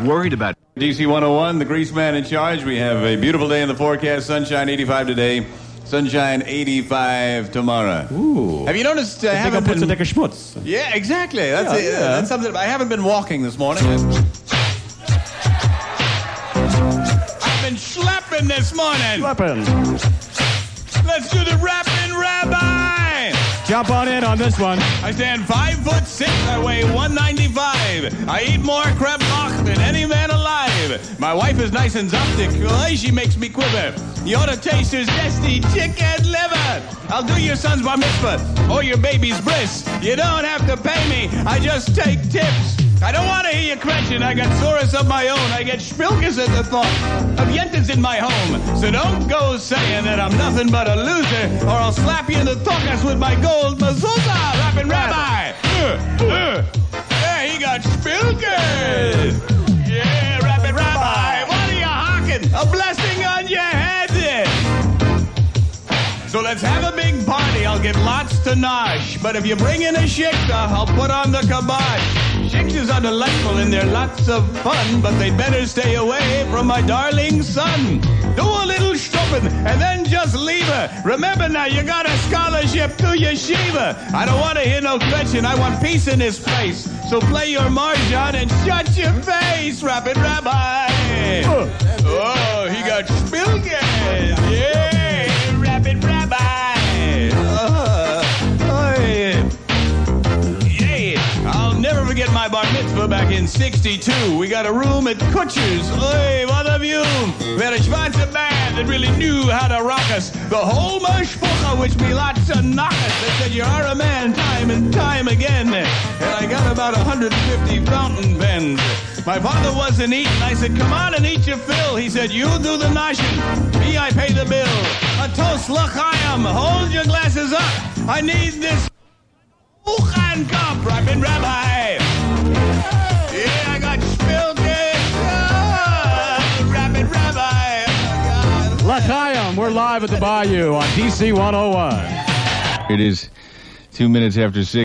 worried about. DC 101, the Greaseman in charge. We have a beautiful day in the forecast. Sunshine 85 today. Sunshine 85 tomorrow. Ooh. Have you noticed? Uh, I haven't been, Decke Schmutz. yeah, exactly. That's Yeah, it. yeah. That's something. I haven't been walking this morning. I've been schlepping this morning. Weapon. Let's do the rapping rabbi. Jump on in on this one. I stand five foot six. I weigh 195. I eat more kreplach than any man alive. My wife is nice and zaftig. She makes me quiver. You ought to taste her zesty chicken liver. I'll do your son's bar mitzvah or your baby's bris. You don't have to pay me. I just take tips. I don't want to hear you question. I got tsuris of my own. I get spilkes at the thought of Yentas in my home. So don't go saying that I'm nothing but a loser, or I'll slap you in the tuchus with my gold mezuzah, rapping rabbi. Uh, uh. He got spilkes. Yeah, rapping rabbi. What are you hawking? A blessing on your head. So let's have a big party. I'll get lots to nosh. But if you bring in a shiksa, I'll put on the kibosh. Shiksas are delightful and they're lots of fun, but they'd better stay away from my darling son. Do a little shopping and then just leave her. Remember now, you got a scholarship to yeshiva. I don't want to hear no question. I want peace in this place. So play your mahjong and shut your face, Rapping Rabbi. Oh, bar mitzvah back in 62. We got a room at Kutsher's. Oy, what of you? We had a Schwarzer band that really knew how to rock us. The whole mishpucha, which me lots of knockers. They said, you are a man time and time again. And I got about 150 fountain pens. My father wasn't eating. I said, come on and eat your fill. He said, you do the noshing. Me, I pay the bill. A toast l'chaim. Hold your glasses up. I need this Uchan Cup, Rapping Rabbi. We're live at the Bayou on DC 101. It is two minutes after six.